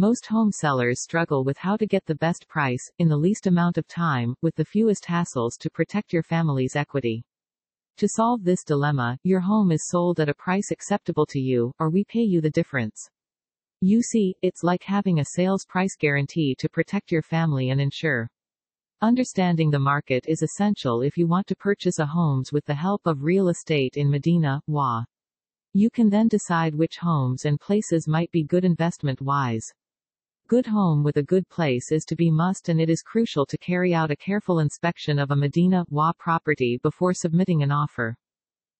Most home sellers struggle with how to get the best price, in the least amount of time, with the fewest hassles to protect your family's equity. To solve this dilemma, your home is sold at a price acceptable to you, or we pay you the difference. You see, it's like having a sales price guarantee to protect your family and ensure. Understanding the market is essential if you want to purchase a homes with the help of real estate in Medina, WA. You can then decide which homes and places might be good investment wise. Good home with a good place is to be must and it is crucial to carry out a careful inspection of a Medina WA property before submitting an offer.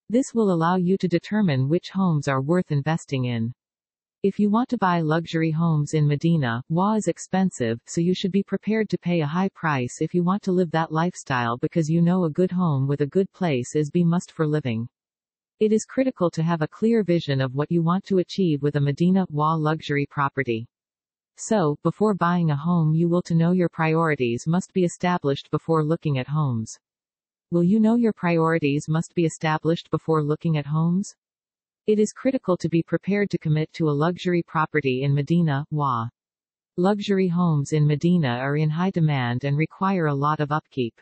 This will allow you to determine which homes are worth investing in. If you want to buy luxury homes in Medina, WA is expensive, so you should be prepared to pay a high price if you want to live that lifestyle because you know a good home with a good place is be must for living. It is critical to have a clear vision of what you want to achieve with a Medina WA luxury property. So, before buying a home you will to know your priorities must be established before looking at homes. Will you know your priorities must be established before looking at homes? It is critical to be prepared to commit to a luxury property in Medina, WA. Luxury homes in Medina are in high demand and require a lot of upkeep.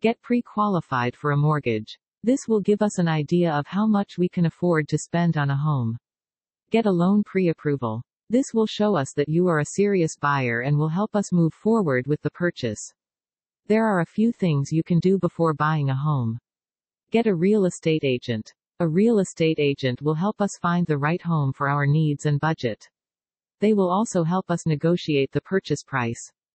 Get pre-qualified for a mortgage. This will give us an idea of how much we can afford to spend on a home. Get a loan pre-approval. This will show us that you are a serious buyer and will help us move forward with the purchase. There are a few things you can do before buying a home. Get a real estate agent. A real estate agent will help us find the right home for our needs and budget. They will also help us negotiate the purchase price.